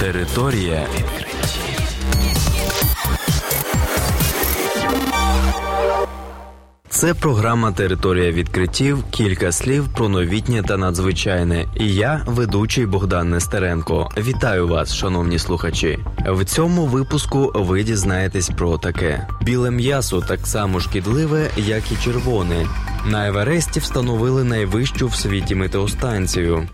Територія відкриттів. Це програма Територія відкриттів. Кілька слів про новітнє та надзвичайне. І я, ведучий Богдан Нестеренко. Вітаю вас, шановні слухачі. В цьому випуску ви дізнаєтесь про таке: біле м'ясо так само шкідливе, як і червоне. На Евересті встановили найвищу в світі метеостанцію.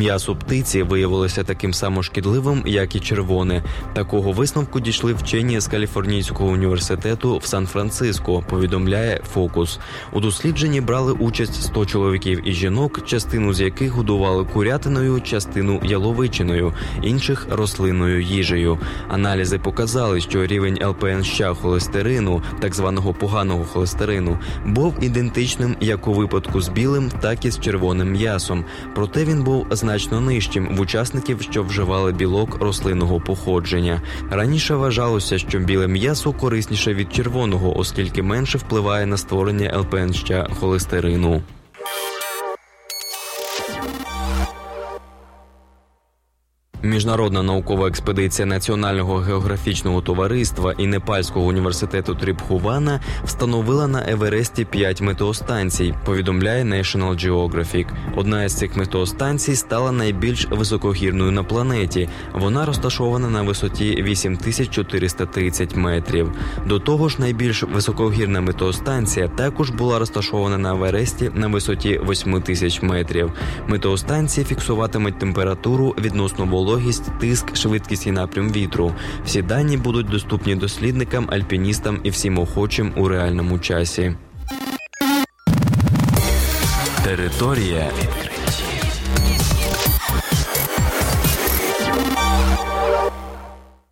М'ясо птиці виявилося таким само шкідливим, як і червоне. Такого висновку дійшли вчені з Каліфорнійського університету в Сан-Франциско. Повідомляє Фокус. У дослідженні брали участь 100 чоловіків і жінок, частину з яких годували курятиною, частину яловичиною, інших рослинною їжею. Аналізи показали, що рівень ЛПНЩ холестерину, так званого поганого холестерину, був ідентичним як у випадку з білим, так і з червоним м'ясом. Проте він був значно нижчим в учасників, що вживали білок рослинного походження. Раніше вважалося, що біле м'ясо корисніше від червоного, оскільки менше впливає на створення ЛПН холестерину. Міжнародна наукова експедиція Національного географічного товариства і Непальського університету Тріпхувана встановила на Евересті п'ять метеостанцій. Повідомляє National Geographic. Одна із цих метеостанцій стала найбільш високогірною на планеті. Вона розташована на висоті 8430 метрів. До того ж, найбільш високогірна метеостанція також була розташована на Евересті на висоті 8000 метрів. Метеостанції фіксуватимуть температуру відносно вологості вологість, тиск, швидкість і напрям вітру. Всі дані будуть доступні дослідникам, альпіністам і всім охочим у реальному часі. Територія.